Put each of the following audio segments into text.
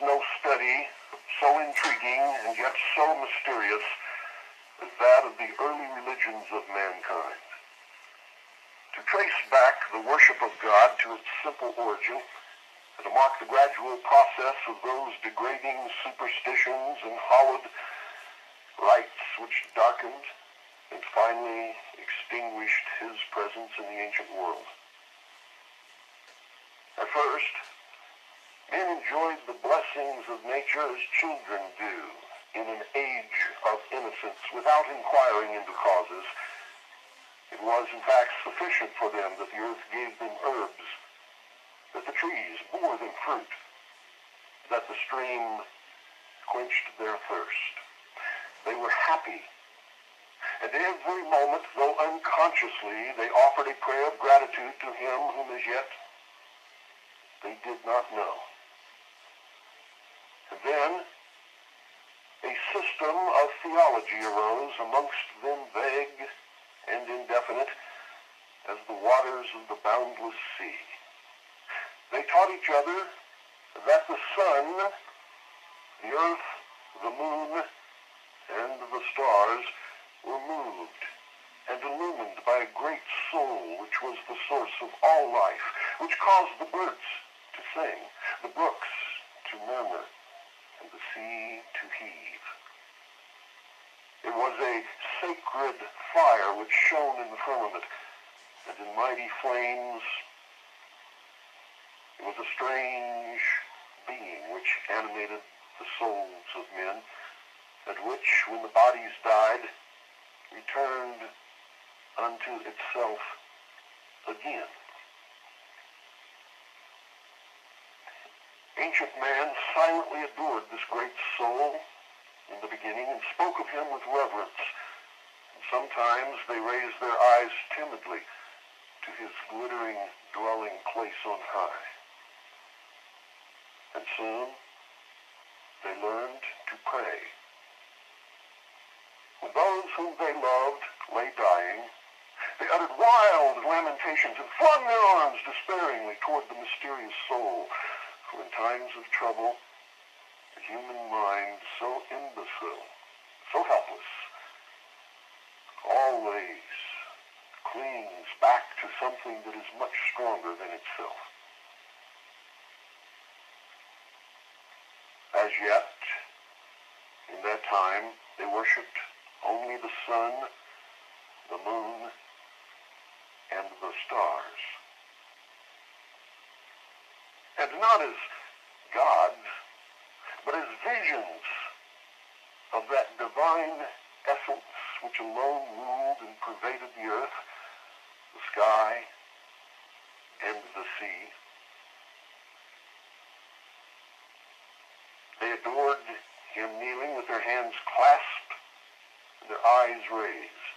no study so intriguing and yet so mysterious as that of the early religions of mankind. To trace back the worship of God to its simple origin, and to mark the gradual process of those degrading superstitions and hollowed rites which darkened and finally extinguished his presence in the ancient world. At first, men enjoyed the blessings of nature as children do in an age of innocence without inquiring into causes. It was, in fact, sufficient for them that the earth gave them herbs, that the trees bore them fruit, that the stream quenched their thirst. They were happy. And every moment, though unconsciously, they offered a prayer of gratitude to him whom as yet they did not know. Then a system of theology arose amongst them vague and indefinite as the waters of the boundless sea. They taught each other that the sun, the earth, the moon, and the stars were moved and illumined by a great soul which was the source of all life, which caused the birds to sing, the brooks to murmur, and the sea to heave. It was a sacred fire which shone in the firmament, and in mighty flames it was a strange being which animated the souls of men, and which, when the bodies died, returned unto itself again. Ancient man silently adored this great soul in the beginning and spoke of him with reverence. And sometimes they raised their eyes timidly to his glittering dwelling place on high. And soon they learned to pray. When those whom they loved lay dying, they uttered wild lamentations and flung their arms despairingly toward the mysterious soul in times of trouble, the human mind, so imbecile, so helpless, always clings back to something that is much stronger than itself. As yet, in that time, they worshipped only the sun, the moon, and the stars not as gods, but as visions of that divine essence which alone ruled and pervaded the earth, the sky, and the sea. They adored him kneeling with their hands clasped and their eyes raised.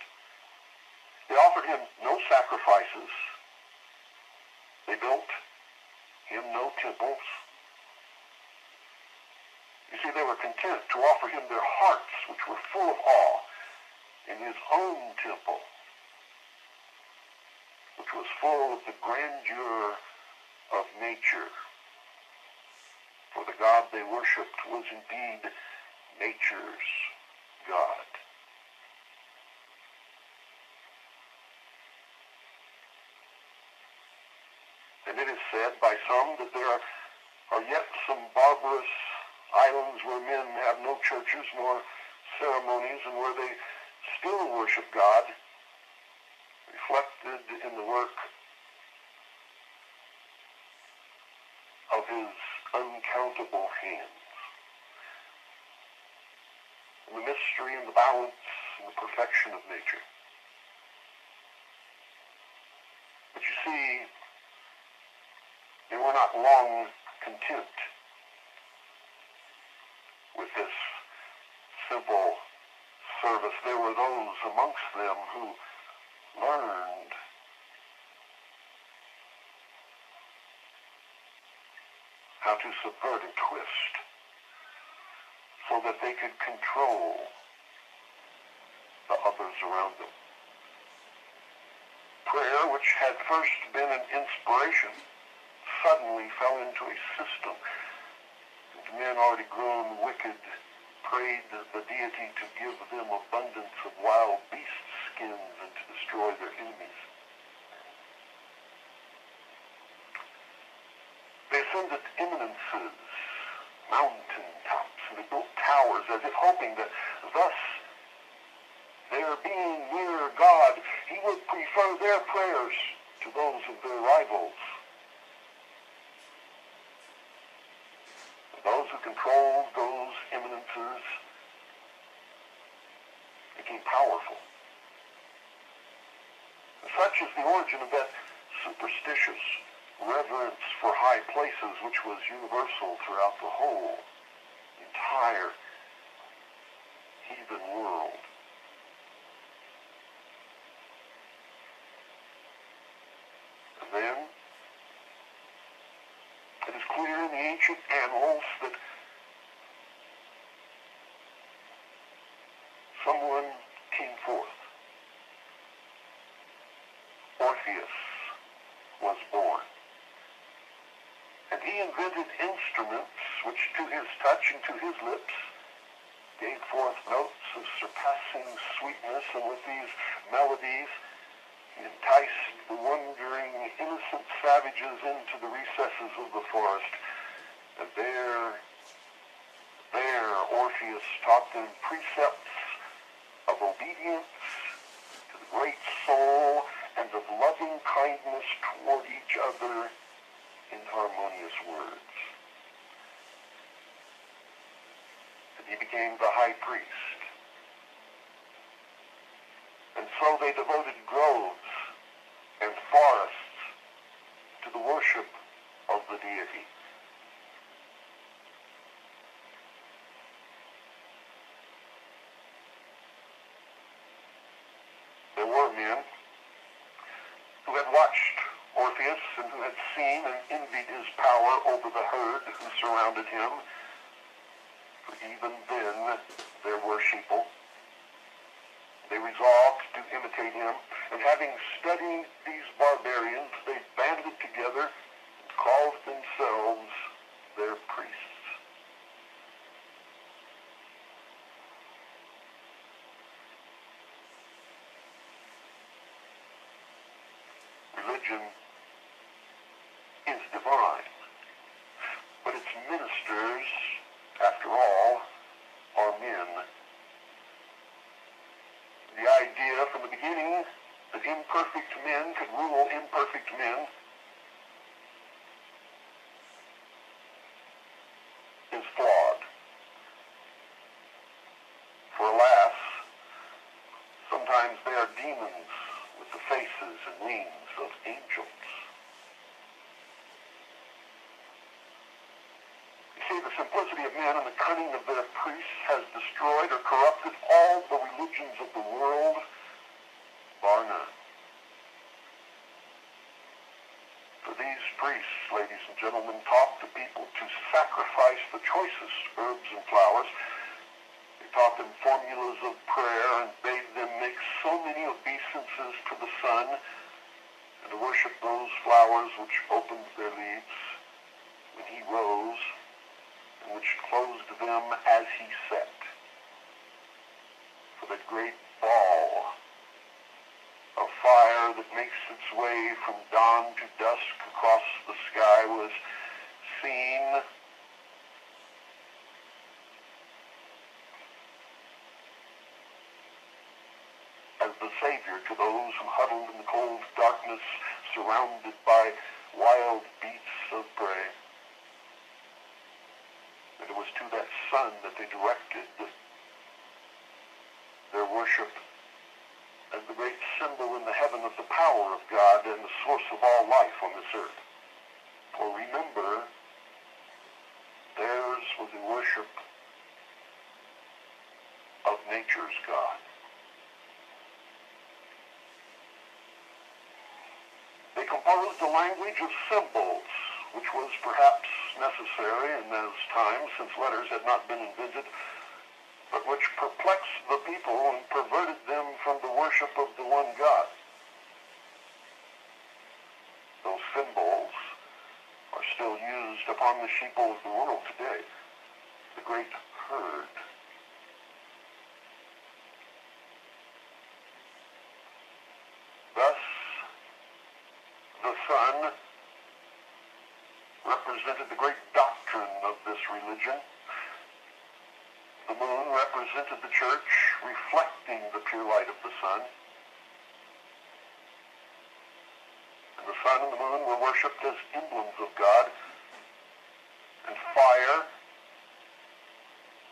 They offered him no sacrifices. They built him no temples. You see, they were content to offer him their hearts, which were full of awe, in his own temple, which was full of the grandeur of nature. For the God they worshipped was indeed nature's God. And it is said by some that there are, yet some barbarous islands where men have no churches nor ceremonies and where they still worship God, reflected in the work of his uncountable hands. In the mystery and the balance and the perfection of nature. But you see, not long content with this simple service. There were those amongst them who learned how to subvert and twist so that they could control the others around them. Prayer, which had first been an inspiration, suddenly fell into a system. And men already grown wicked prayed the deity to give them abundance of wild beast skins and to destroy their enemies. They ascended eminences, mountain tops, and they built towers as if hoping that thus their being near God, he would prefer their prayers to those of their rivals. Those who controlled those eminences became powerful. Such is the origin of that superstitious reverence for high places which was universal throughout the whole entire heathen world. And then it is clear in the ancient annals that someone came forth. Orpheus was born. And he invented instruments which to his touch and to his lips gave forth notes of surpassing sweetness, and with these melodies he enticed the wondering innocent savages into the recesses of the forest. And there, there Orpheus taught them precepts of obedience to the great soul and of loving kindness toward each other in harmonious words. And he became the high priest. And so they devoted groves and forests to the worship of the deity. There were men who had watched Orpheus and and envied his power over the herd who surrounded him. For even then there were sheeple. They resolved to imitate him, and having studied these barbarians, they banded together and called themselves their priests. Religion is divine, but its ministers, after all, are men. The idea from the beginning that imperfect men could rule imperfect men is flawed. For alas, sometimes they are demons with the faces and wings of angels. You see, the simplicity of man and the cunning of their priests has destroyed or corrupted all the religions of the world, bar none. For these priests, ladies and gentlemen, taught the people to sacrifice the choicest herbs and flowers. They taught them formulas of prayer and bade them make so many obeisances to the sun and to worship those flowers which opened their leaves when he rose and which closed them as he set. For that great ball of fire that makes its way from dawn to dusk across the sky was seen as the savior to those who huddled in the cold darkness surrounded by wild beasts of prey. And it was to that sun that they directed their worship as the great symbol in the heaven of the power of God and the source of all life on this earth. For remember, theirs was the worship of nature's God. Composed a language of symbols, which was perhaps necessary in those times since letters had not been invented, but which perplexed the people and perverted them from the worship of the one God. Those symbols are still used upon the sheeple of the world today. the great herd. Thus, the Sun represented the great doctrine of this religion. The moon represented the church, reflecting the pure light of the sun. And the sun and the moon were worshipped as emblems of God. And fire,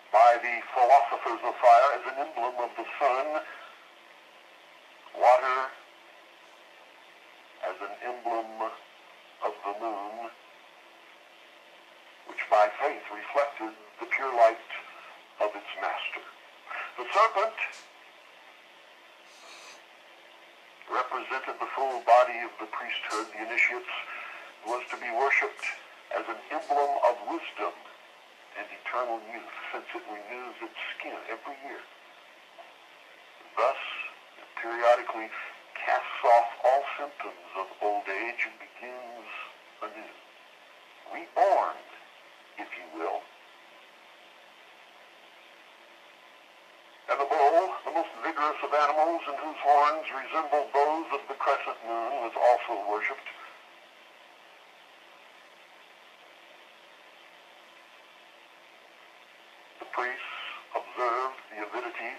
by the philosophers of fire, as an emblem of the sun. Water, as an emblem of the moon, which by faith reflected the pure light of its master. The serpent represented the full body of the priesthood, the initiates, was to be worshipped as an emblem of wisdom and eternal youth, since it renews its skin every year. Thus, it periodically casts off all symptoms of old age and begins anew. Reborn, if you will. And the bull, the most vigorous of animals and whose horns resembled those of the crescent moon, was also worshipped. The priests observed the avidity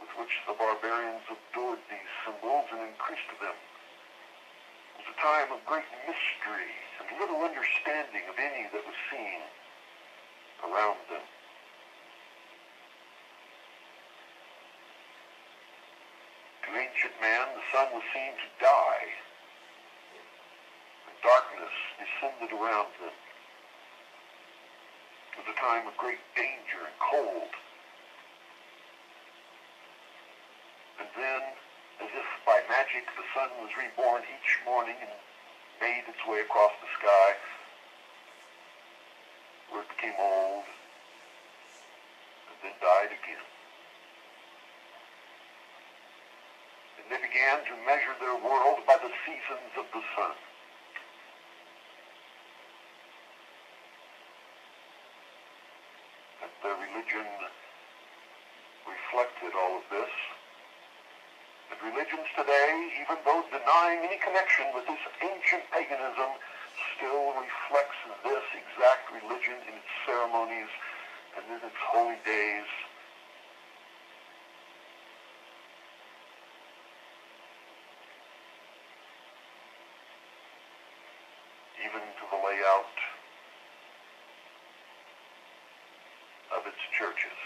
with which the barbarians adored these symbols and increased them. It was a time of great mystery and little understanding of any that was seen around them. To ancient man, the sun was seen to die, and darkness descended around them. It was a time of great danger and cold. And then, as if by magic, the sun was reborn each morning and made its way across the sky, where it became old, and then died again. Began to measure their world by the seasons of the sun. And their religion reflected all of this. And religions today, even though denying any connection with this ancient paganism, still reflects this exact religion in its ceremonies and in its holy days. Even to the layout of its churches.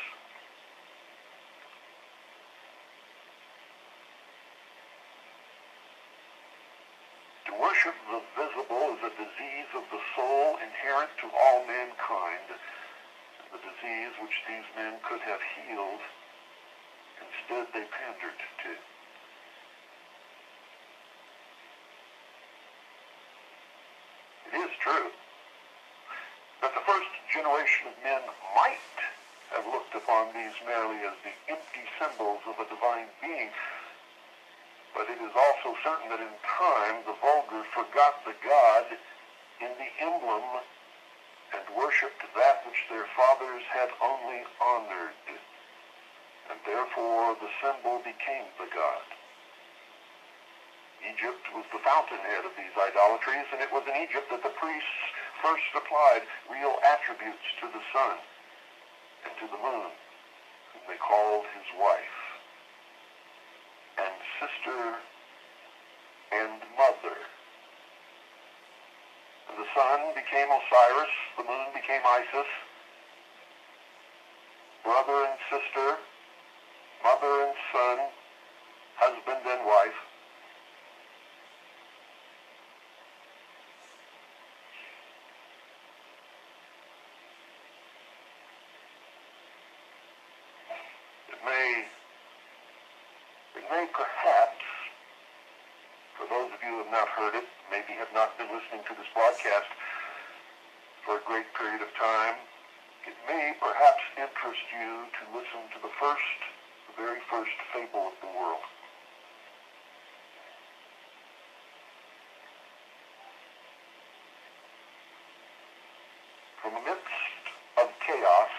To worship the visible is a disease of the soul inherent to all mankind, the disease which these men could have healed. Instead, they pandered to. It is true that the first generation of men might have looked upon these merely as the empty symbols of a divine being, but it is also certain that in time the vulgar forgot the God in the emblem and worshipped that which their fathers had only honored. And therefore the symbol became the God. Egypt was the fountainhead of these idolatries, and it was in Egypt that the priests first applied real attributes to the sun and to the moon, whom they called his wife and sister and mother. The sun became Osiris, the moon became Isis, brother and sister, mother and son, husband and wife. It may it may perhaps, for those of you who have not heard it, maybe have not listening to this broadcast for a great period of time, it may perhaps interest you to listen to the first, the very first fable of the world. From the midst of chaos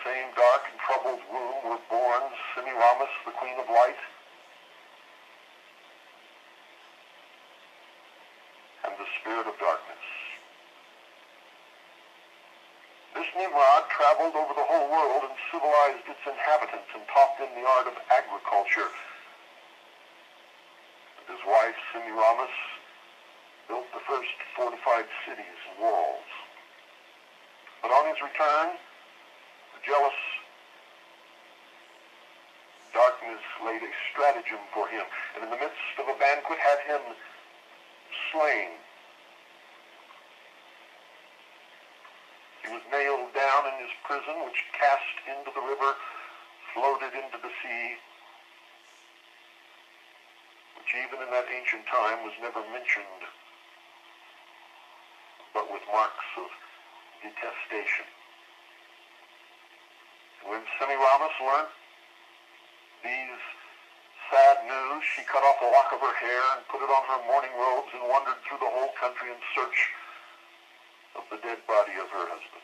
the same dark and troubled womb were born Semiramis, the Queen of Light, and the Spirit of Darkness. This Nimrod traveled over the whole world and civilized its inhabitants and taught them the art of agriculture. And his wife, Semiramis, built the first fortified cities and walls. But on his return, the jealous darkness laid a stratagem for him, and in the midst of a banquet had him slain. He was nailed down in his prison, which cast into the river, floated into the sea, which even in that ancient time was never mentioned, but with marks of detestation. When Semiramis learnt sad news, she cut off a lock of her hair and put it on her mourning robes and wandered through the whole country in search of the dead body of her husband.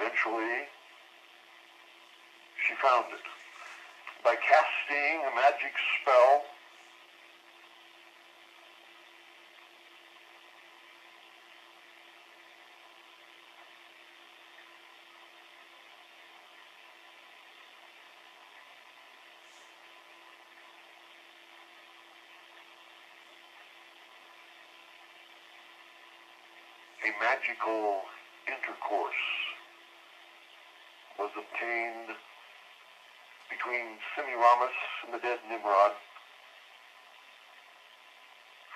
Eventually, she found it. By casting a magic spell, a magical intercourse was obtained between Semiramis and the dead Nimrod,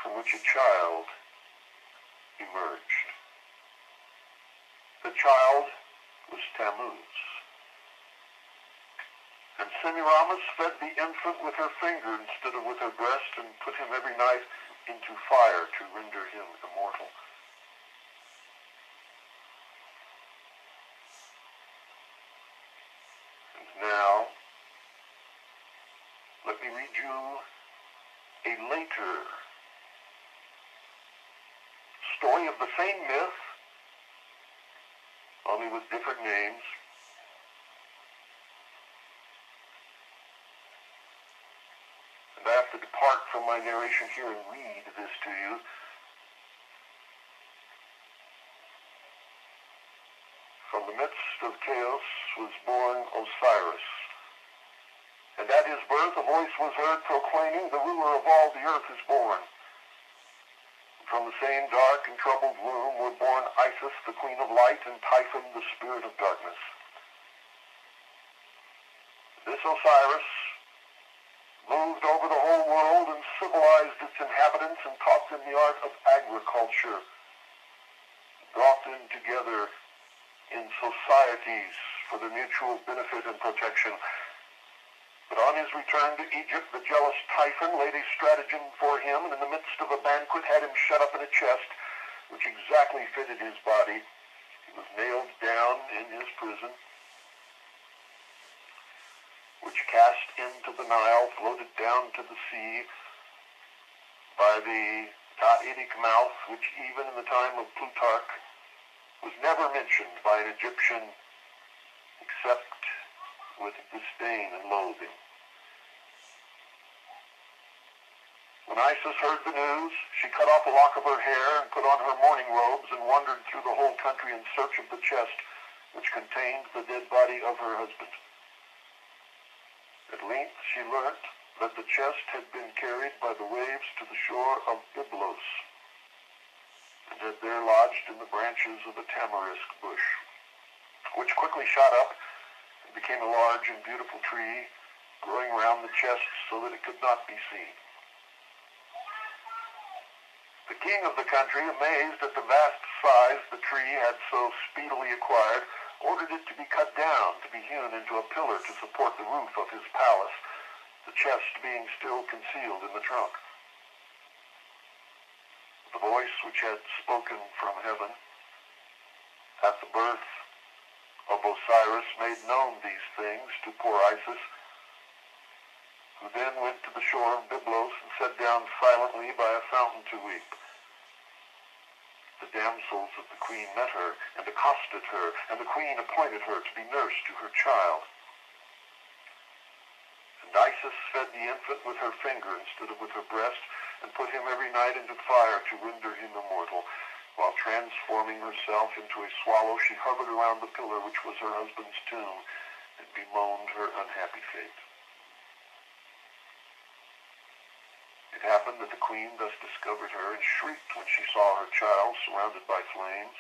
from which a child emerged. The child was Tammuz. And Semiramis fed the infant with her finger instead of with her breast and put him every night into fire to render him immortal. Now, let me read you a later story of the same myth, only with different names. And I have to depart from my narration here and read this to you. From the midst of chaos was born Osiris. And at his birth a voice was heard proclaiming, The ruler of all the earth is born. From the same dark and troubled womb were born Isis, the queen of light, and Typhon, the spirit of darkness. This Osiris moved over the whole world and civilized its inhabitants and taught them the art of agriculture, brought them together in societies for their mutual benefit and protection. But on his return to Egypt, the jealous Typhon laid a stratagem for him, and in the midst of a banquet had him shut up in a chest, which exactly fitted his body. He was nailed down in his prison, which cast into the Nile, floated down to the sea by the Ta'itic mouth, which even in the time of Plutarch was never mentioned by an Egyptian except with disdain and loathing. When Isis heard the news, she cut off a lock of her hair and put on her mourning robes and wandered through the whole country in search of the chest which contained the dead body of her husband. At length she learnt that the chest had been carried by the waves to the shore of Byblos and had there lodged in the branches of a tamarisk bush, which quickly shot up and became a large and beautiful tree growing round the chest so that it could not be seen. The king of the country, amazed at the vast size the tree had so speedily acquired, ordered it to be cut down, to be hewn into a pillar to support the roof of his palace, the chest being still concealed in the trunk. The voice which had spoken from heaven at the birth of Osiris made known these things to poor Isis, who then went to the shore of Byblos and sat down silently by a fountain to weep. the damsels of the queen met her and accosted her, and the queen appointed her to be nurse to her child. And Isis fed the infant with her finger instead of with her breast, and put him every night into fire to render him immortal. While transforming herself into a swallow, she hovered around the pillar which was her husband's tomb, and bemoaned her unhappy fate. It happened that the queen thus discovered her and shrieked when she saw her child surrounded by flames.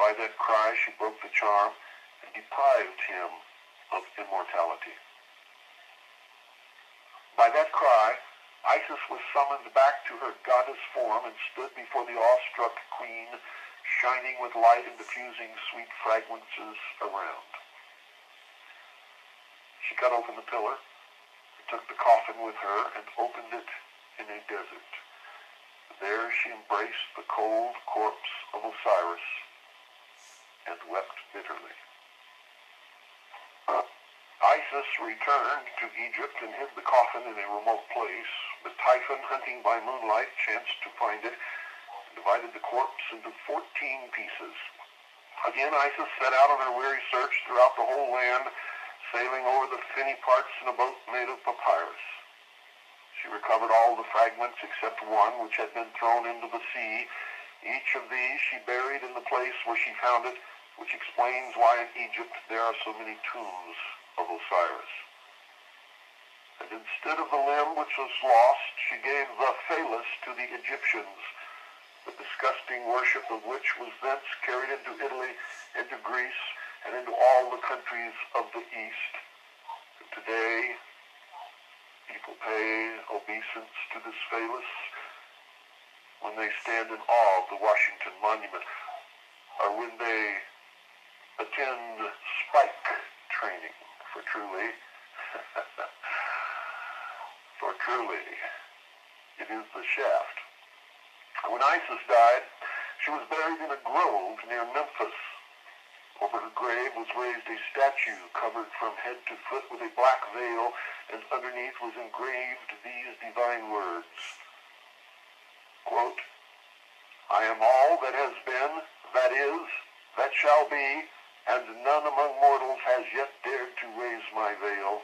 By that cry she broke the charm and deprived him of immortality. By that cry, Isis was summoned back to her goddess form and stood before the awestruck queen, shining with light and diffusing sweet fragrances around. She cut open the pillar, took the coffin with her, and opened it in a desert. There she embraced the cold corpse of Osiris and wept bitterly. Isis returned to Egypt and hid the coffin in a remote place, but Typhon, hunting by moonlight, chanced to find it and divided the corpse into fourteen pieces. Again Isis set out on her weary search throughout the whole land, sailing over the finny parts in a boat made of papyrus. She recovered all the fragments except one which had been thrown into the sea. Each of these she buried in the place where she found it, which explains why in Egypt there are so many tombs of Osiris. And instead of the limb which was lost, she gave the phallus to the Egyptians, the disgusting worship of which was thence carried into Italy, into Greece, and into all the countries of the East. And today, people pay obeisance to this phallus when they stand in awe of the Washington Monument, or when they attend spike training for truly, for truly, it is the shaft. When Isis died, she was buried in a grove near Memphis. Over her grave was raised a statue covered from head to foot with a black veil, and underneath was engraved these divine words. Quote, I am all that has been, that is, that shall be, and none among mortals has yet dared to raise my veil.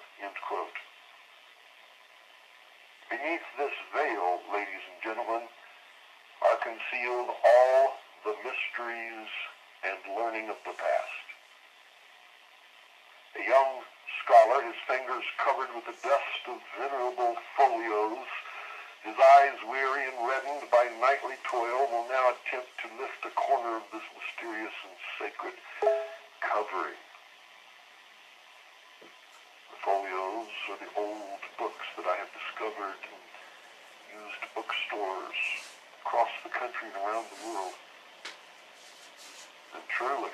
Beneath this veil, ladies and gentlemen, are concealed all the mysteries and learning of the past. A young scholar, his fingers covered with the dust of venerable folios, his eyes weary and reddened by nightly toil, will now attempt to lift a corner of this mysterious and sacred covering. The folios are the old books that I have discovered in used bookstores across the country and around the world. And truly,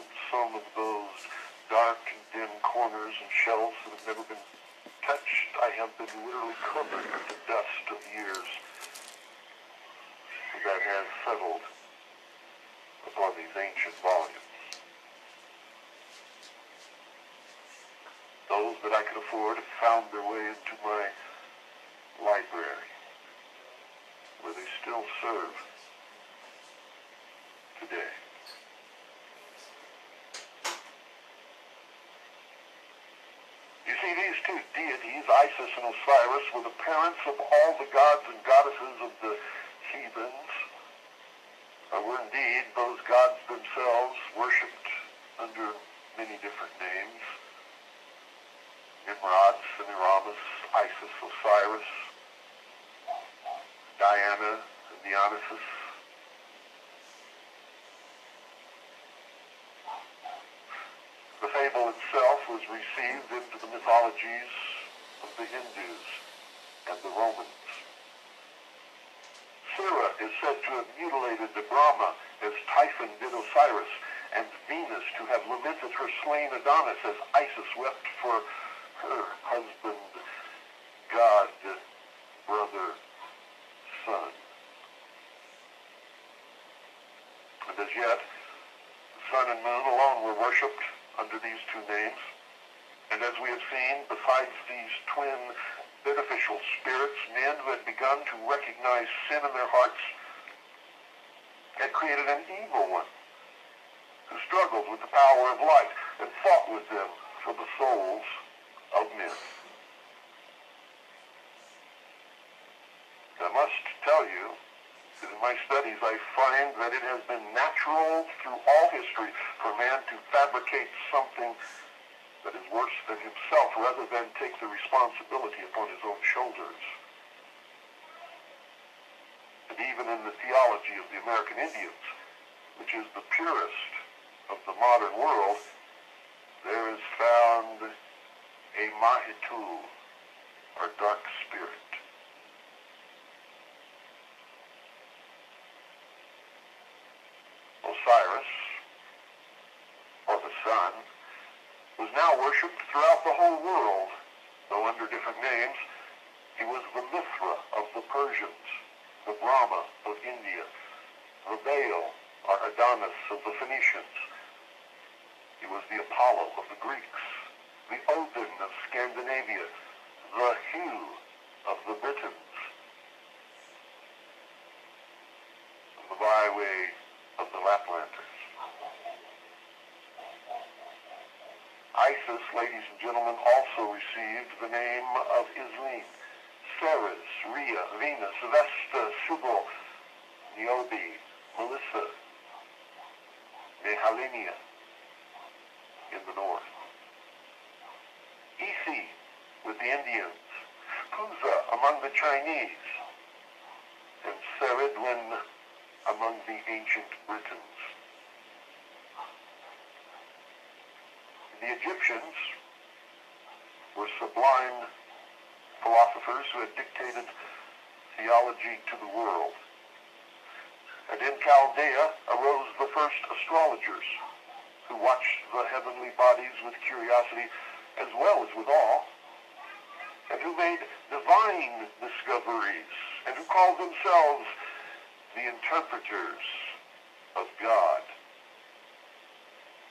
in some of those dark and dim corners and shelves that have never been touched, I have been literally covered with the dust of years that has settled upon these ancient volumes. That I could afford found their way into my library, where they still serve today. You see, these two deities, Isis and Osiris, were the parents of all the gods and goddesses of the heathens, or were indeed those gods themselves worshipped under many different names. Nimrod, Semiramis, Isis, Osiris, Diana, and Dionysus. The fable itself was received into the mythologies of the Hindus and the Romans. Sura is said to have mutilated the Brahma as Typhon did Osiris, and Venus to have lamented her slain Adonis as Isis wept for her husband, God, brother, son. And as yet, the sun and moon alone were worshipped under these two names. And as we have seen, besides these twin beneficial spirits, men who had begun to recognize sin in their hearts had created an evil one who struggled with the power of light and fought with them for the souls of men. I must tell you that in my studies I find that it has been natural through all history for man to fabricate something that is worse than himself rather than take the responsibility upon his own shoulders. And even in the theology of the American Indians, which is the purest of the modern world, there is found a Mahitu, or dark spirit. Osiris, or the sun, was now worshipped throughout the whole world, though under different names. He was the Mithra of the Persians, the Brahma of India, the Baal, or Adonis of the Phoenicians. He was the Apollo of the Greeks, the Odin of Scandinavia, the Hu of the Britons, the Baiwe of the Laplanders. Isis, ladies and gentlemen, also received the name of Isline, Ceres, Rhea, Venus, Vesta, Cybele, Niobe, Melissa, Nehalenia in the north. Isi with the Indians, Puza among the Chinese, and Ceridwen among the ancient Britons. The Egyptians were sublime philosophers who had dictated theology to the world. And in Chaldea arose the first astrologers who watched the heavenly bodies with curiosity as well as with awe, and who made divine discoveries, and who called themselves the interpreters of God.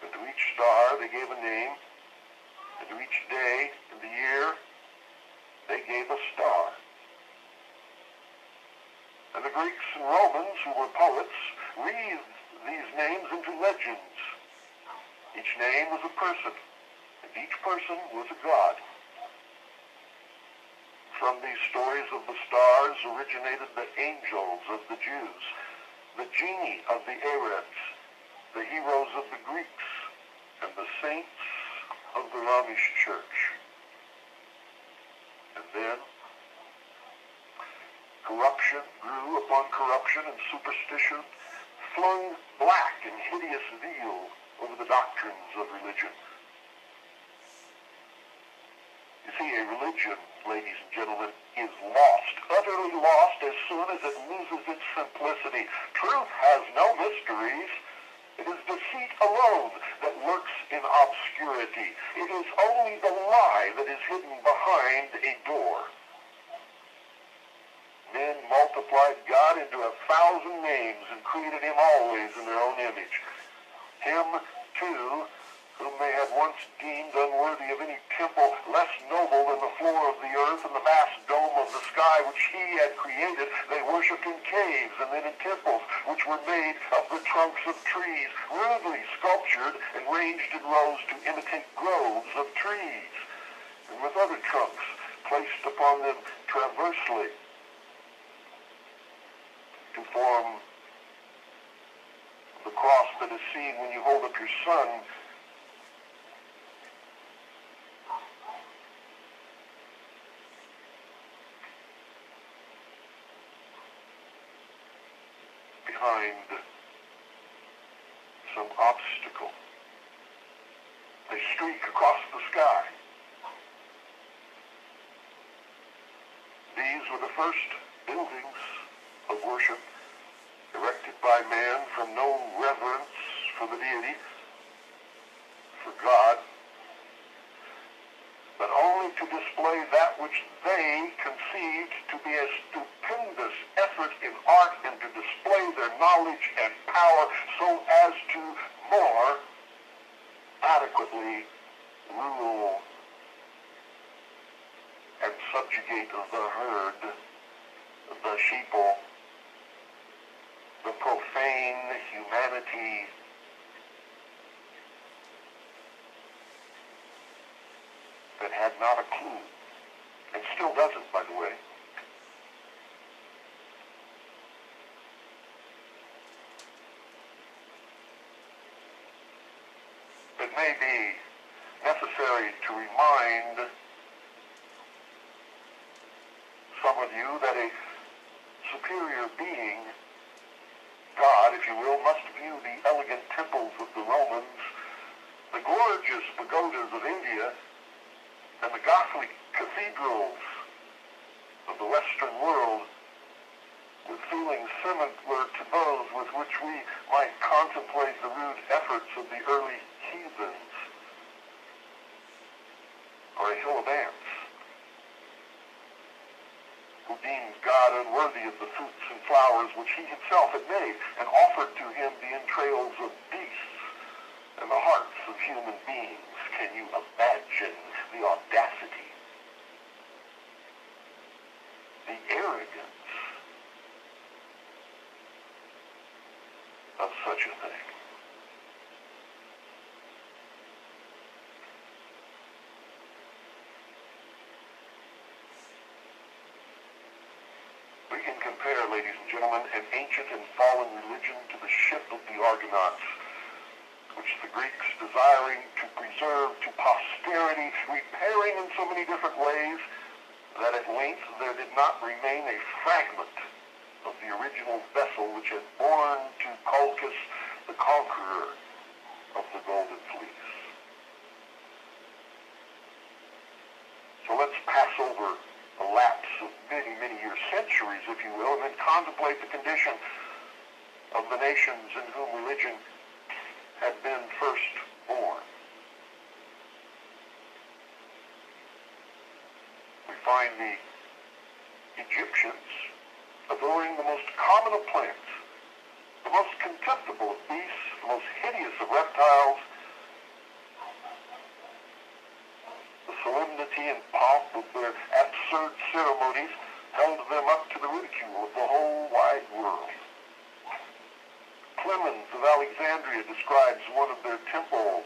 And to each star they gave a name, and to each day in the year they gave a star. And the Greeks and Romans, who were poets, wreathed these names into legends. Each name was a person, and each person was a god. From these stories of the stars originated the angels of the Jews, the genii of the Arabs, the heroes of the Greeks, and the saints of the Romish Church. And then, corruption grew upon corruption and superstition flung black and hideous veil over the doctrines of religion. You see, a religion, ladies and gentlemen, is lost, utterly lost as soon as it loses its simplicity. Truth has no mysteries. It is deceit alone that lurks in obscurity. It is only the lie that is hidden behind a door. Men multiplied God into a thousand names and created him always in their own image. Him, too, whom they had once deemed unworthy of any temple less noble than the floor of the earth and the vast dome of the sky which he had created, they worshipped in caves and then in temples which were made of the trunks of trees, rudely sculptured and ranged in rows to imitate groves of trees, and with other trunks placed upon them transversely to form the cross that is seen when you hold up your sun behind some obstacle. They streak across the sky. These were the first buildings of worship erected by man from no reverence for the deity, for God, but only to display that which they conceived to be a stupendous effort in art and to display their knowledge and power so as to more adequately rule subjugate the herd, the sheeple, the profane humanity. That had not a clue, and still doesn't, by the way, it may be necessary to remind some of you that a superior being, God, if you will, must view the elegant temples of the Romans, the gorgeous pagodas of India, and the Gothic cathedrals of the Western world with feelings similar to those with which we might contemplate the rude efforts of the early heathens or a hill of ants who deemed God unworthy of the fruits and flowers which he himself had made and offered to him the entrails of beasts and the hearts of human beings. Can you imagine the audacity, the arrogance of such a thing? We can compare, ladies and gentlemen, an ancient and fallen religion to the ship of the Argonauts, which the Greeks, desiring to preserve to posterity, repairing in so many different ways, that at length there did not remain a fragment of the original vessel which had borne to Colchis the conqueror of the Golden Fleece. So let's pass over a lapse of many, many years, if you will, and then contemplate the condition of the nations in whom religion had been first born. We find the Egyptians adoring the most common of plants, the most contemptible of beasts, the most hideous of reptiles, the solemnity and pomp of their absurd ceremonies held them up to the ridicule of the whole wide world. Clemens of Alexandria describes one of their temples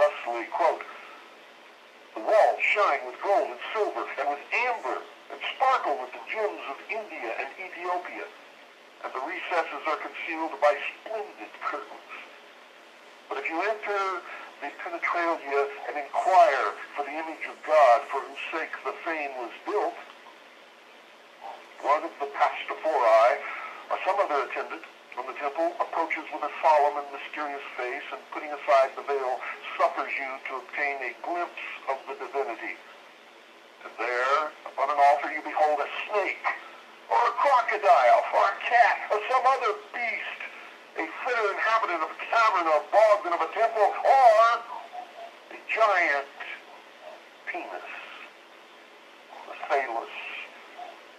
thusly, quote, The walls shine with gold and silver and with amber and sparkle with the gems of India and Ethiopia, and the recesses are concealed by splendid curtains. But if you enter the penetralia and inquire for the image of God for whose sake the fane was built, one of the pastophori or some other attendant from the temple approaches with a solemn and mysterious face and putting aside the veil suffers you to obtain a glimpse of the divinity. And there, upon an altar, you behold a snake, or a crocodile, or a cat, or some other beast, a fitter inhabitant of a cavern, or a bog than of a temple, or a giant penis, the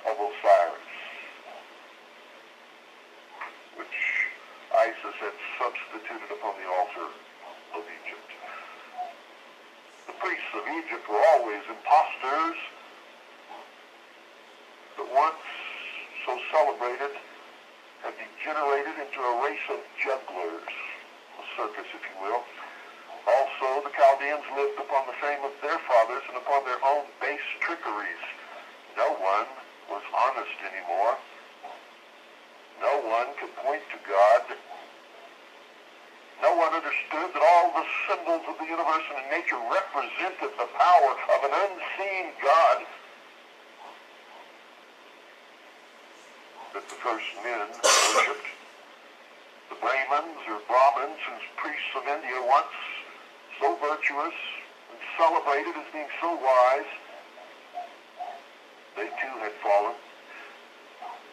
of Osiris, which Isis had substituted upon the altar of Egypt. The priests of Egypt were always impostors, but once so celebrated had degenerated into a race of jugglers, a circus, if you will. Also, the Chaldeans lived upon the fame of their fathers and upon their own base trickeries. No one was honest anymore. No one could point to God. No one understood that all the symbols of the universe and nature represented the power of an unseen God. That the first men worshipped, the Brahmins or Brahmins, whose priests of India once so virtuous and celebrated as being so wise, they too had fallen.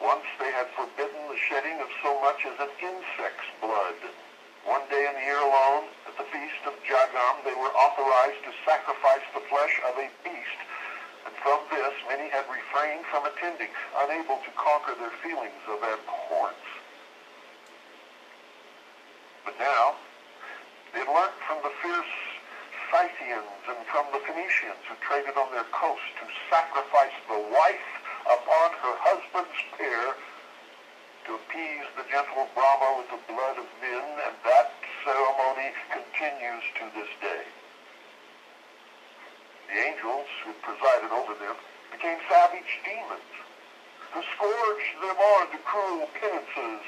Once they had forbidden the shedding of so much as an insect's blood. One day in the year alone, at the feast of Jagam, they were authorized to sacrifice the flesh of a beast. And from this, many had refrained from attending, unable to conquer their feelings of abhorrence. But now, they had learned from the fierce Scythians and from the Phoenicians who traded on their coast to sacrifice the wife upon her husband's pair to appease the gentle Brahma with the blood of men, and that ceremony continues to this day. The angels who presided over them became savage demons who scourged them on to cruel penances,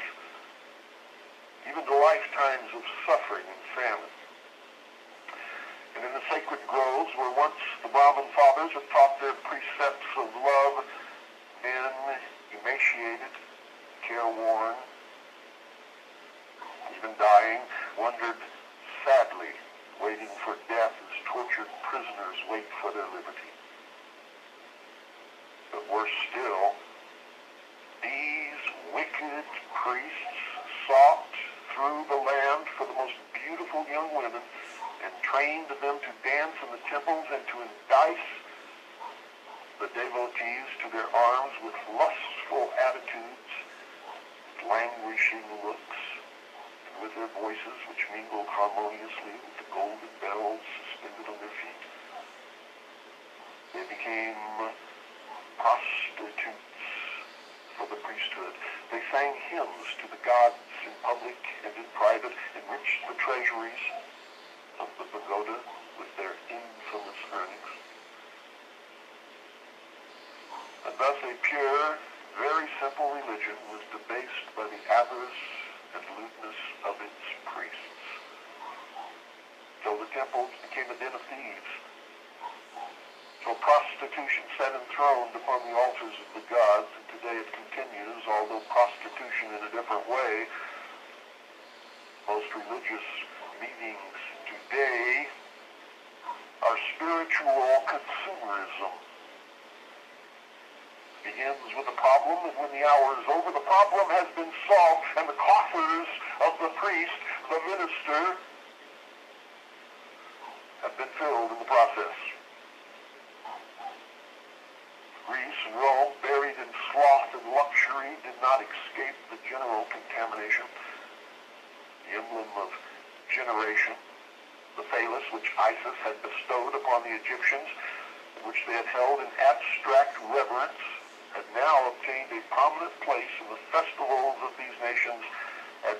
even to lifetimes of suffering and famine. And in the sacred groves where once the Brahmin fathers had taught their precepts of love, men emaciated, careworn, even dying, wondered sadly, waiting for death as tortured prisoners wait for their liberty. But worse still, these wicked priests sought through the land for the most beautiful young women and trained them to dance in the temples and to entice the devotees to their arms with lustful attitudes, languishing looks, and with their voices which mingled harmoniously with the golden bells suspended on their feet. They became prostitutes for the priesthood. They sang hymns to the gods in public and in private, enriched the treasuries of the pagoda with their infamous earnings. And thus a pure, very simple religion was debased by the avarice and lewdness of its priests. So the temples became a den of thieves. So prostitution sat enthroned upon the altars of the gods, and today it continues, although prostitution in a different way. Most religious meetings today our spiritual consumerism begins with a problem, and when the hour is over, the problem has been solved, and the coffers of the priest, the minister, have been filled in the process. Greece and Rome, buried in sloth and luxury, did not escape the general contamination. The emblem of generation, the phallus which Isis had bestowed upon the Egyptians, which they had held in abstract reverence, had now obtained a prominent place in the festivals of these nations, as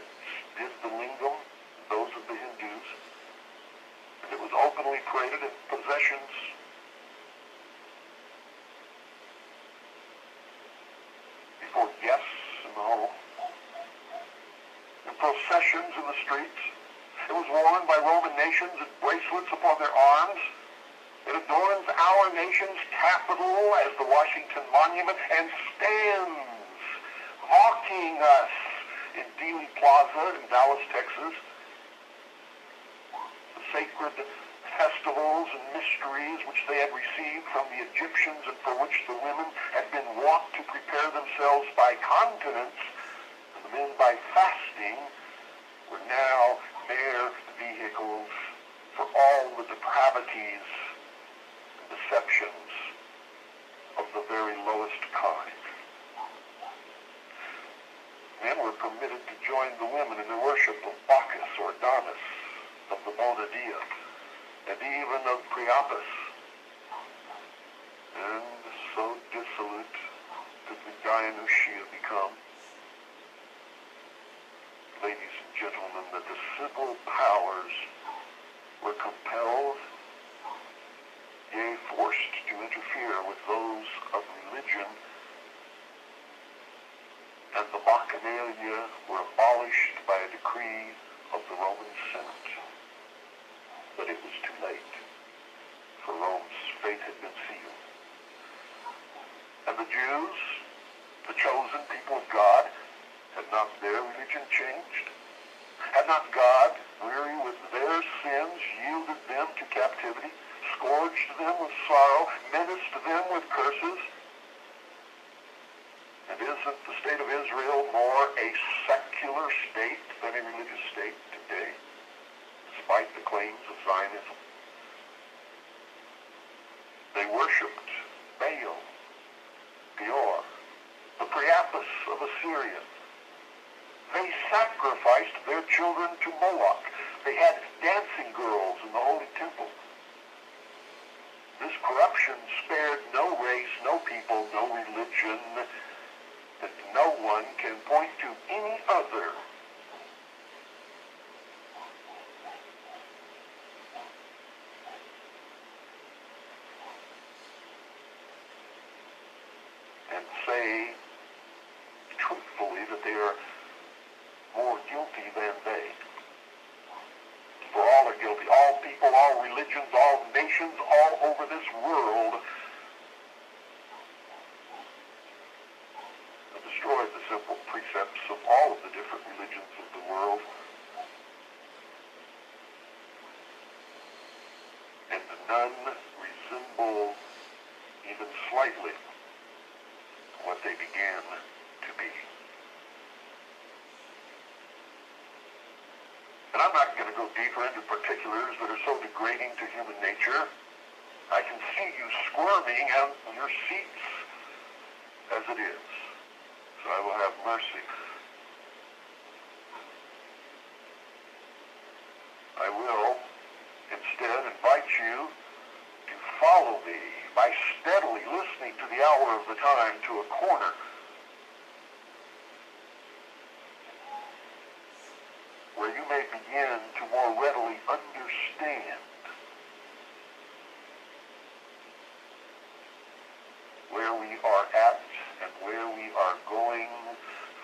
did the lingam, those of the Hindus. And it was openly paraded in possessions before guests in the home, in processions in the streets. It was worn by Roman nations as bracelets upon their arms. It adorns our nation's capital as the Washington Monument and stands mocking us in Dealey Plaza in Dallas, Texas. The sacred festivals and mysteries which they had received from the Egyptians and for which the women had been wont to prepare themselves by continence and the men by fasting were now mere vehicles for all the depravities deceptions of the very lowest kind. Men were permitted to join the women in the worship of Bacchus or Adonis, of the Bona and even of Priapus. And so dissolute did the Dionysia become, ladies and gentlemen, that the civil powers were compelled forced to interfere with those of religion, and the Bacchanalia were abolished by a decree of the Roman Senate. But it was too late, for Rome's fate had been sealed. And the Jews, the chosen people of God, had not their religion changed? Had not God, weary with their sins, yielded them to captivity? Scourged them with sorrow, menaced them with curses. And isn't the state of Israel more a secular state than a religious state today, despite the claims of Zionism? They worshipped Baal, Peor, the Priapus of Assyria. They sacrificed their children to Moloch. They had dancing girls in the Holy Temple. This corruption spared no race, no people, no religion, no one can point to any other and say truthfully that they are more guilty than they. For all people, all religions, all nations, all over this world have destroyed the simple precepts of all of the different religions of the world. And none resemble even slightly what they began to be. And I'm not going to go deeper into particulars that are so degrading to human nature. I can see you squirming out in your seats as it is. So I will have mercy. I will instead invite you to follow me by steadily listening to the hour of the time to a corner where you may begin to more readily understand where we are at and where we are going,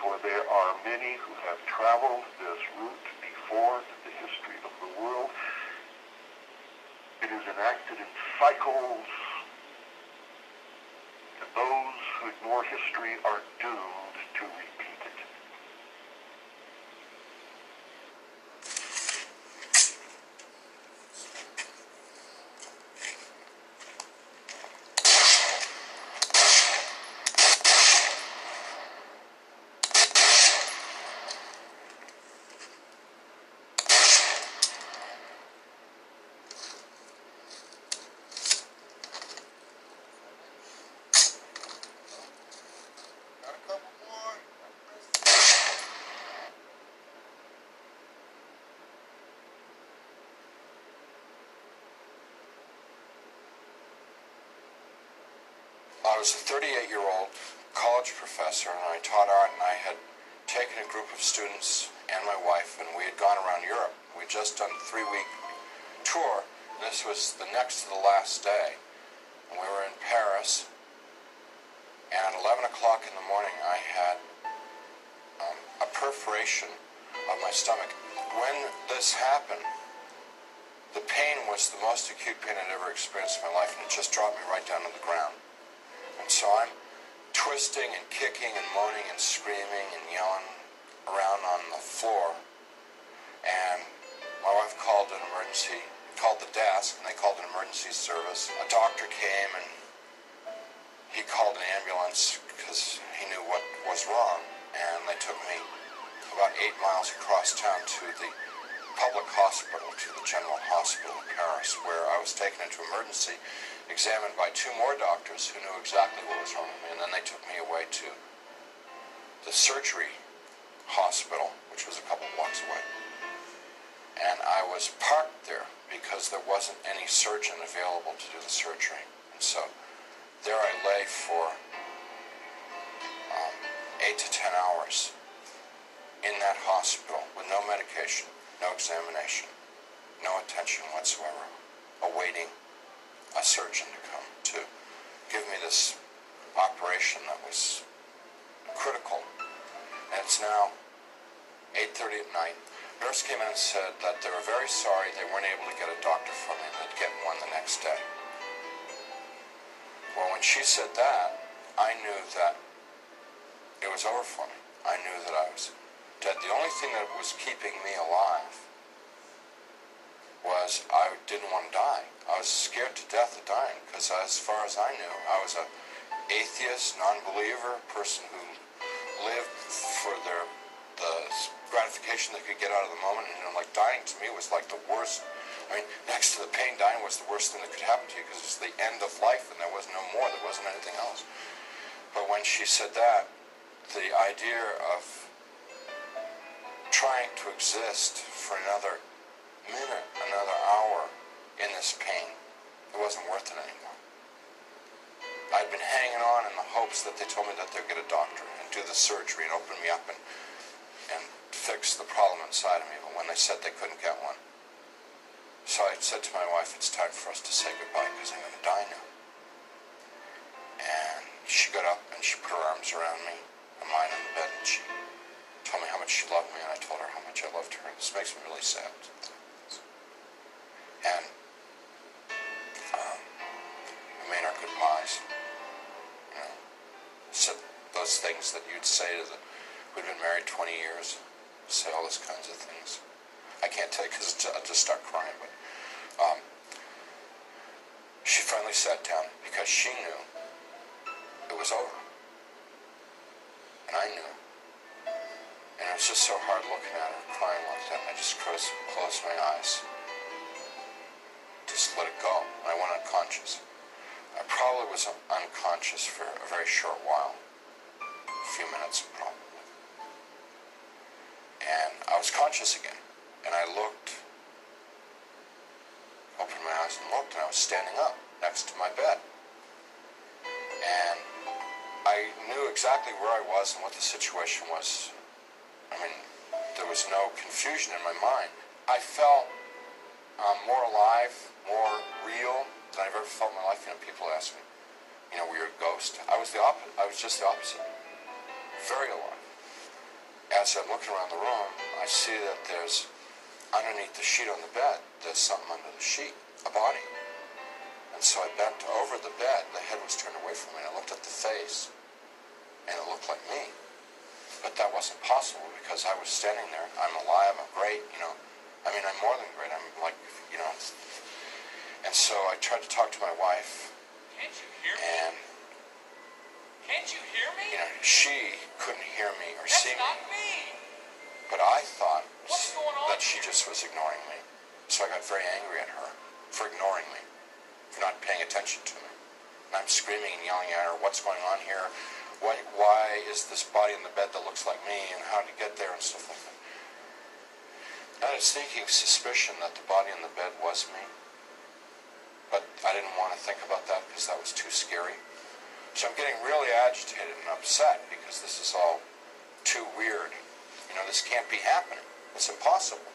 for there are many who have traveled this route before in the history of the world. It is enacted in cycles, and those who ignore history are doomed to repeat it. Got a couple more. I was a 38 year old college professor and I taught art and I had taken a group of students and my wife and we had gone around Europe. We had just done a three week tour. This was the next to the last day. And we were in Paris and at 11 o'clock in the morning I had um, a perforation of my stomach. When this happened, the pain was the most acute pain I'd ever experienced in my life and it just dropped me right down to the ground. So I'm twisting and kicking and moaning and screaming and yelling around on the floor. And my wife called an emergency, called the desk, and they called an emergency service. A doctor came and he called an ambulance because he knew what was wrong. And they took me about eight miles across town to the public hospital, to the General Hospital in Paris, where I was taken into emergency, examined by two more doctors who knew exactly what was wrong with me, and then they took me away to the surgery hospital, which was a couple blocks away. And I was parked there because there wasn't any surgeon available to do the surgery. And so there I lay for um, eight to ten hours in that hospital with no medication, no examination, no attention whatsoever, awaiting a surgeon to come to give me this operation that was critical. And it's now 8.30 at night. Nurse came in and said that they were very sorry they weren't able to get a doctor for me they'd get one the next day. Well, when she said that, I knew that it was over for me. I knew that I was dead. The only thing that was keeping me alive was I didn't want to die. I was scared to death of dying because, as far as I knew, I was a atheist, non-believer, person who lived for their the gratification they could get out of the moment. And you know, like dying to me was like the worst. I mean, next to the pain, dying was the worst thing that could happen to you because it's the end of life, and there was no more. There wasn't anything else. But when she said that, the idea of trying to exist for another minute, another hour in this pain, it wasn't worth it anymore. I'd been hanging on in the hopes that they told me that they'd get a doctor. And do the surgery and open me up and, and fix the problem inside of me. But when they said they couldn't get one, so I said to my wife, it's time for us to say goodbye because I'm going to die now. And she got up and she put her arms around me and mine on the bed and she told me how much she loved me and I told her how much I loved her. And This makes me really sad. And um, we made our goodbyes. You know, said those things that you'd say to the, we'd been married 20 years, say all those kinds of things. I can't tell you because I just start crying, but um, she finally sat down because she knew it was over. And I knew. And it was just so hard looking at her crying like that. And I just closed, closed my eyes. Just let it go. I went unconscious. I probably was unconscious for a very short while. A few minutes, probably. And I was conscious again. And I looked opened my eyes and looked, and I was standing up next to my bed. And I knew exactly where I was and what the situation was. I mean, there was no confusion in my mind. I felt um, more alive, more real than I've ever felt in my life. You know, people ask me, you know, were you a ghost? I was the opposite. I was just the opposite. Very alive. As I'm looking around the room, I see that there's underneath the sheet on the bed, there's something under the sheet, a body. And so I bent over the bed, the head was turned away from me, and I looked at the face, and it looked like me. That wasn't possible because I was standing there. I'm alive, I'm great, you know. I mean, I'm more than great. I'm like, you know. And so I tried to talk to my wife. Can't you hear me? And. Can't you hear me? You know, she couldn't hear me or That's see me. That's not me. But I thought that she here? just was ignoring me. So I got very angry at her for ignoring me, for not paying attention to me. And I'm screaming and yelling at her, what's going on here? Why, why is this body in the bed that looks like me? And how did it get there? And stuff like that. I had a sneaking suspicion that the body in the bed was me. But I didn't want to think about that because that was too scary. So I'm getting really agitated and upset because this is all too weird. You know, this can't be happening. It's impossible.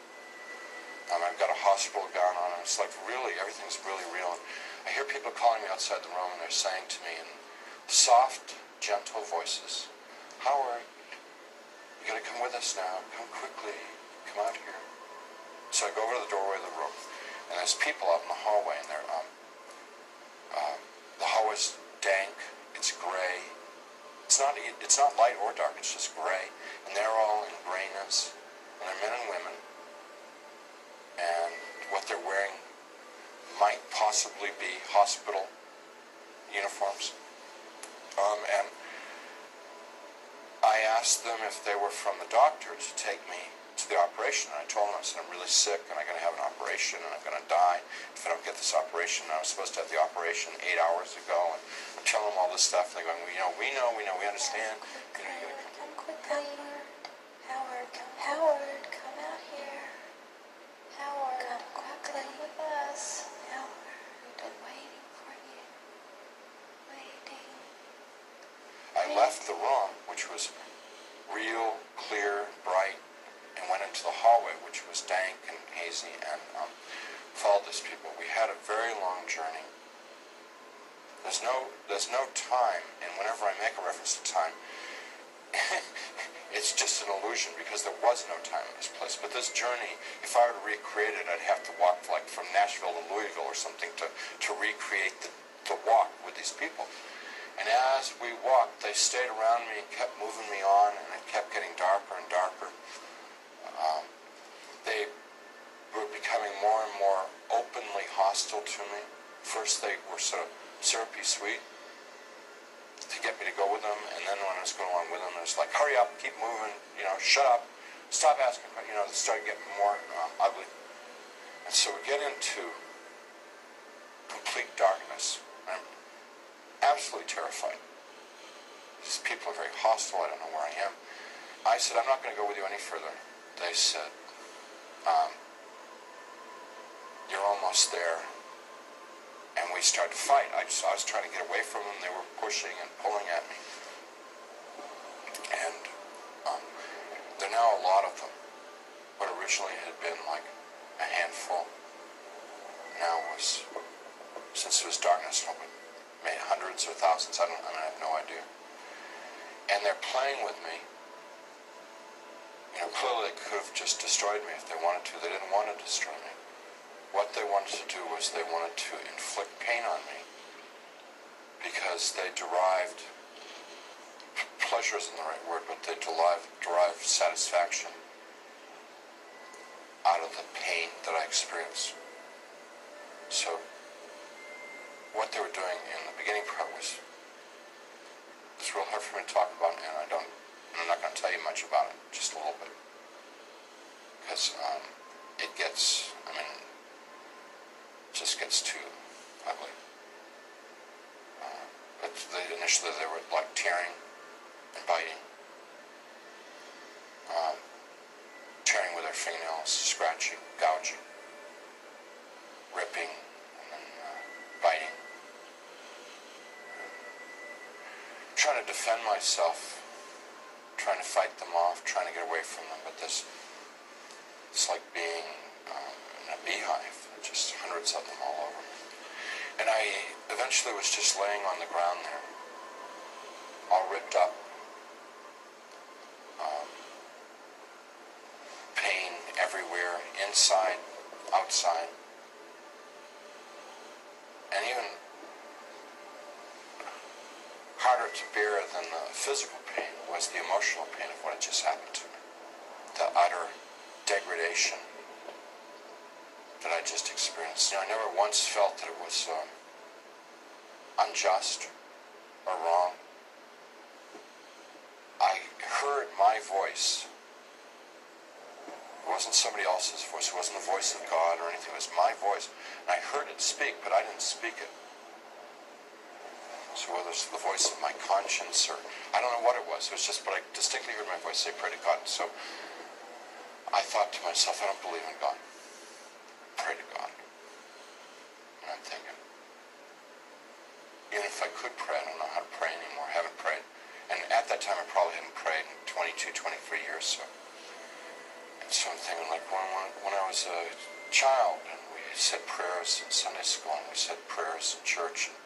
Um, I've got a hospital gown on, and it's like really, everything's really real. And I hear people calling me outside the room, and they're saying to me in soft, gentle voices, Howard, you gotta come with us now. Come quickly. Come out here. So I go over to the doorway of the room, and there's people out in the hallway, and they're, um, uh, the hallway's dank, it's gray. It's not, it's not light or dark, it's just gray. And they're all in grayness, and they're men and women. And what they're wearing might possibly be hospital uniforms. Um, and I asked them if they were from the doctor to take me to the operation. And I told them, I said, I'm really sick and I'm going to have an operation and I'm going to die if I don't get this operation. And I was supposed to have the operation eight hours ago. And I'm telling them all this stuff. And they're going, you know, we know, we know, we understand. Come. Howard. Howard, come. Howard, come out here. Howard, come quickly with us. Howard, we've been waiting for you. Waiting. Left the room, which was real, clear, bright, and went into the hallway, which was dank and hazy, and um, followed these people. We had a very long journey. There's no, there's no time, and whenever I make a reference to time, it's just an illusion because there was no time in this place. But this journey, if I were to recreate it, I'd have to walk like from Nashville to Louisville or something to, to recreate the, the walk with these people. And as we walked, they stayed around me and kept moving me on, and it kept getting darker and darker. Um, they were becoming more and more openly hostile to me. First, they were sort of syrupy sweet to get me to go with them, and then when I was going along with them, it was like, hurry up, keep moving, you know, shut up, stop asking, que- you know, it started getting more uh, ugly. And so we get into complete darkness. Absolutely terrified. These people are very hostile. I don't know where I am. I said, I'm not going to go with you any further. They said, um, you're almost there. And we started to fight. I, just, I was trying to get away from them. They were pushing and pulling at me. And um, there are now a lot of them. What originally had been like a handful now was, since it was darkness, maybe hundreds or thousands. I don't. I I have no idea. And they're playing with me. You know, clearly they could have just destroyed me if they wanted to. They didn't want to destroy me. What they wanted to do was they wanted to inflict pain on me because they derived pleasure isn't the right word, but they derive derive satisfaction out of the pain that I experienced. So what they were doing in the beginning part was it's real hard for me to talk about, and I don't. I'm not going to tell you much about it, just a little bit, because um, it gets. I mean, it just gets too ugly. Uh, but they, initially, they were like tearing and biting, um, tearing with their fingernails, scratching, gouging, ripping, defend myself, trying to fight them off, trying to get away from them, but this, it's like being um, in a beehive, just hundreds of them all over me. And I eventually was just laying on the ground there, all ripped up, um, pain everywhere, inside, outside. And even harder to bear than the physical pain was the emotional pain of what had just happened to me. The utter degradation that I just experienced. You know, I never once felt that it was um, unjust or wrong. I heard my voice. It wasn't somebody else's voice. It wasn't the voice of God or anything. It was my voice. And I heard it speak, but I didn't speak it. Whether it's the voice of my conscience or I don't know what it was. It was just, but I distinctly heard my voice say, pray to God. So I thought to myself, I don't believe in God. Pray to God. And I'm thinking, even if I could pray, I don't know how to pray anymore. I haven't prayed. And at that time, I probably hadn't prayed in 22, 23 years. So, and so I'm thinking, like when, when I was a child, and we said prayers in Sunday school, and we said prayers in church. And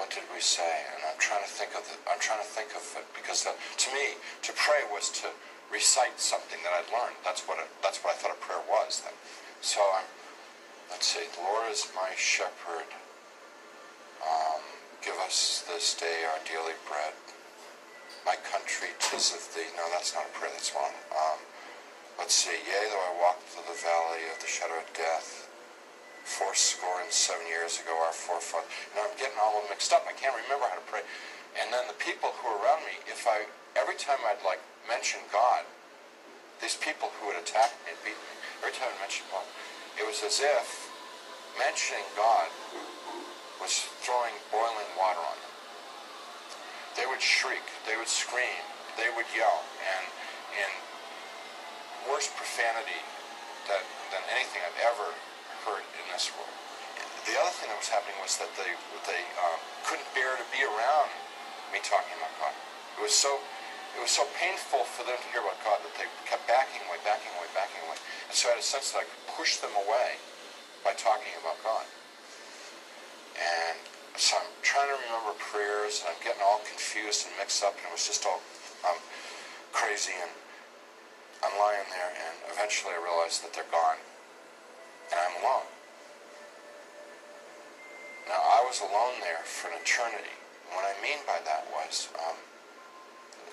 what did we say? And I'm trying to think of the, I'm trying to think of it because to me, to pray was to recite something that I'd learned. That's what it, that's what I thought a prayer was. Then, so I'm. Let's see. The Lord is my shepherd. Um, give us this day our daily bread. My country, tis of thee. No, that's not a prayer. That's wrong. Um, let's see. Yea, though I walk through the valley of the shadow of death, four score and seven years ago, our forefathers. Know, I'm getting all mixed up. I can't remember how to pray. And then the people who were around me, if I every time I'd like mention God, these people who would attack me and beat me, every time I mentioned God, it was as if mentioning God was throwing boiling water on them. They would shriek, they would scream, they would yell, and in worse profanity than anything I've ever heard in this world. The other thing that was happening was that they they um, couldn't bear to be around me talking about God. It was so it was so painful for them to hear about God that they kept backing away, backing away, backing away. And so I had a sense that I could push them away by talking about God. And so I'm trying to remember prayers, and I'm getting all confused and mixed up, and it was just all um, crazy. And I'm lying there, and eventually I realized that they're gone, and I'm alone. Now, I was alone there for an eternity. And what I mean by that was um,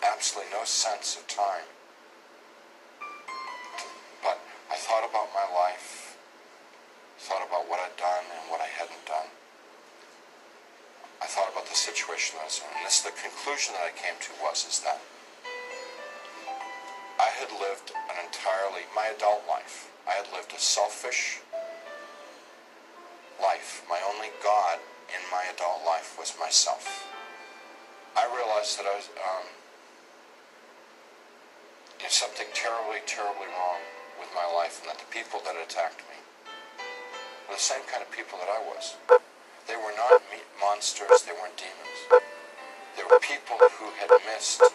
absolutely no sense of time. But I thought about my life, thought about what I'd done and what I hadn't done. I thought about the situation I was in. And this, the conclusion that I came to was is that I had lived an entirely, my adult life, I had lived a selfish only God in my adult life was myself. I realized that I was um, in something terribly, terribly wrong with my life, and that the people that attacked me were the same kind of people that I was. They were not monsters, they weren't demons. They were people who had missed it.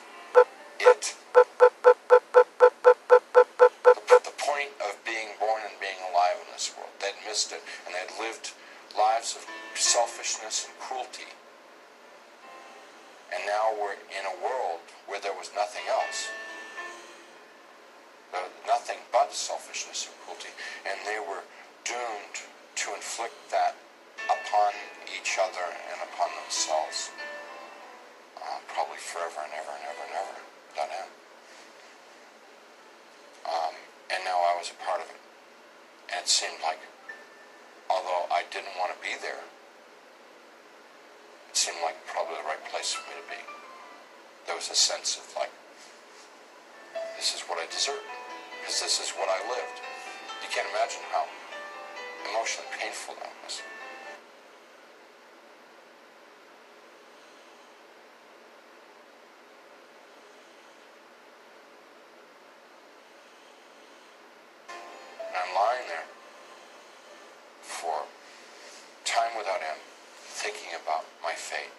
My fate.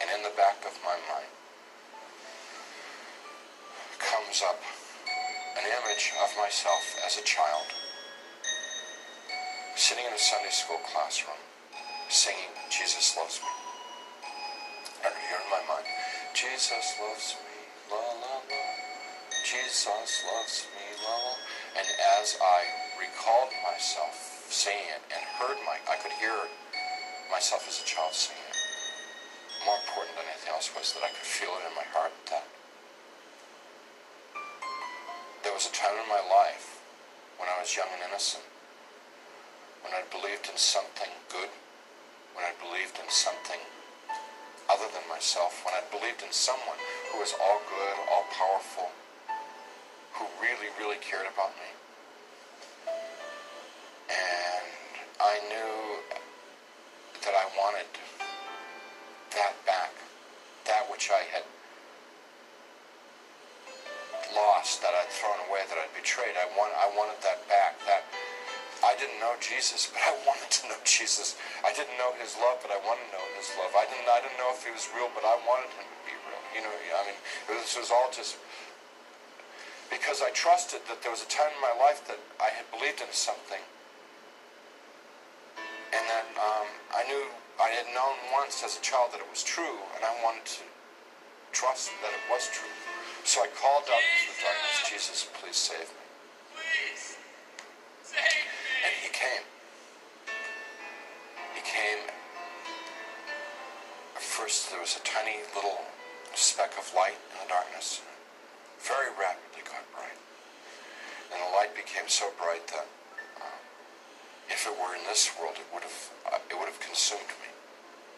And in the back of my mind comes up an image of myself as a child, sitting in a Sunday school classroom, singing Jesus Loves Me. And here in my mind, Jesus loves me, la la la. Jesus loves me, la la. And as I recalled myself singing it and heard my, I could hear myself as a child singing. More important than anything else was that I could feel it in my heart that there was a time in my life when I was young and innocent, when I believed in something good, when I believed in something other than myself, when I believed in someone who was all good, all powerful, who really, really cared about me. And I knew that I wanted which I had lost, that I'd thrown away, that I'd betrayed. I want, I wanted that back. That I didn't know Jesus, but I wanted to know Jesus. I didn't know His love, but I wanted to know His love. I didn't, I didn't know if He was real, but I wanted Him to be real. You know, I mean, this was all just because I trusted that there was a time in my life that I had believed in something, and that um, I knew I had known once as a child that it was true, and I wanted to trust that it was true. So I called out into the darkness, Jesus, please save me. Please. Save me. And he came. He came. At first, there was a tiny little speck of light in the darkness. Very rapidly got bright. And the light became so bright that uh, if it were in this world, it would have uh, it would have consumed me.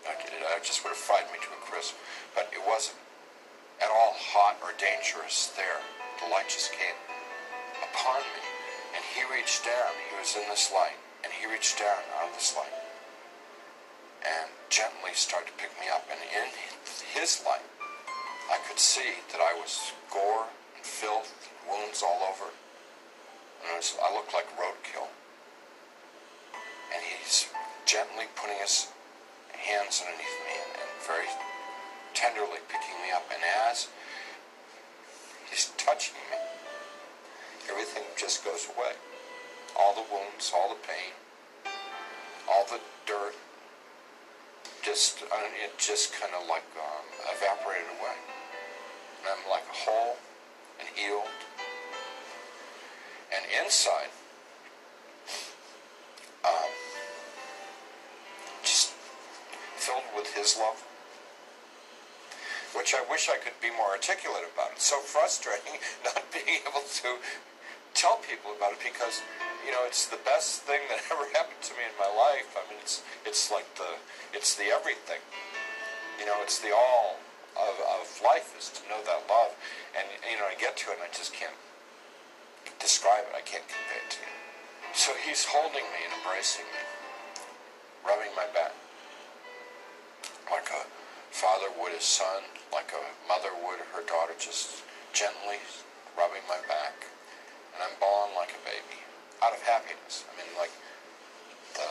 I, It, it just would have fried me to a crisp. But it wasn't at all hot or dangerous there. The light just came upon me. And he reached down. He was in this light. And he reached down out of this light. And gently started to pick me up. And in his light, I could see that I was gore and filth and wounds all over. And I, was, I looked like roadkill. And he's gently putting his hands underneath me and, and very tenderly picking me up. And as he's touching me, everything just goes away. All the wounds, all the pain, all the dirt, just uh, it just kind of like um, evaporated away. And I'm like whole and healed. And inside, um, just filled with His love which I wish I could be more articulate about. It's so frustrating not being able to tell people about it because you know it's the best thing that ever happened to me in my life. I mean, it's it's like the it's the everything. You know, it's the all of, of life is to know that love, and you know I get to it and I just can't describe it. I can't convey it to you. So he's holding me and embracing me, rubbing my back like a father would his son, like a mother would her daughter, just gently rubbing my back. And I'm bawling like a baby out of happiness. I mean, like the